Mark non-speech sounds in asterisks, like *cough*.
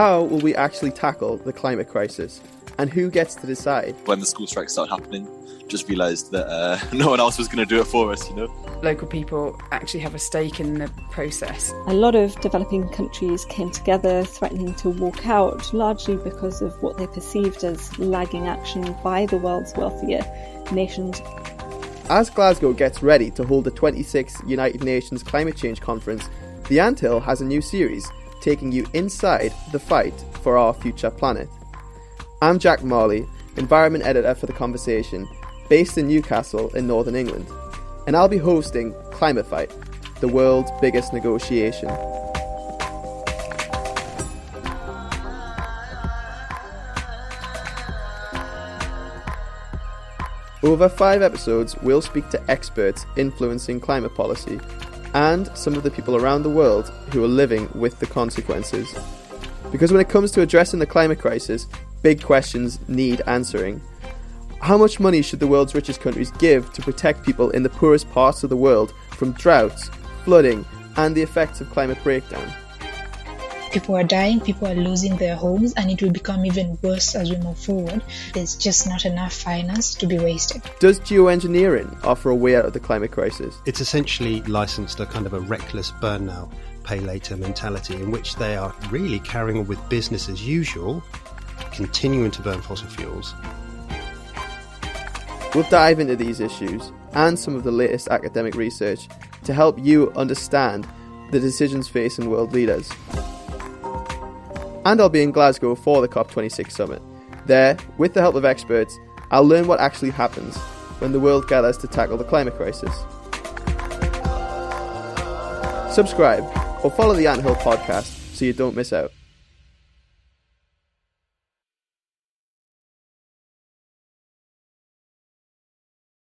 How will we actually tackle the climate crisis? And who gets to decide? When the school strikes started happening, just realised that uh, *laughs* no one else was going to do it for us, you know? Local people actually have a stake in the process. A lot of developing countries came together threatening to walk out, largely because of what they perceived as lagging action by the world's wealthier nations. As Glasgow gets ready to hold the 26th United Nations Climate Change Conference, The Anthill has a new series taking you inside the fight for our future planet. I'm Jack Marley, Environment Editor for The Conversation, based in Newcastle in Northern England, and I'll be hosting Climate Fight, the world's biggest negotiation. Over five episodes, we'll speak to experts influencing climate policy and some of the people around the world who are living with the consequences. Because when it comes to addressing the climate crisis, big questions need answering. How much money should the world's richest countries give to protect people in the poorest parts of the world from droughts, flooding, and the effects of climate breakdown? People are dying, people are losing their homes, and it will become even worse as we move forward. There's just not enough finance to be wasted. Does geoengineering offer a way out of the climate crisis? It's essentially licensed a kind of a reckless burn now, pay later mentality in which they are really carrying on with business as usual, continuing to burn fossil fuels. We'll dive into these issues and some of the latest academic research to help you understand the decisions facing world leaders and I'll be in Glasgow for the COP26 summit. There, with the help of experts, I'll learn what actually happens when the world gathers to tackle the climate crisis. Subscribe or follow the Anthill podcast so you don't miss out.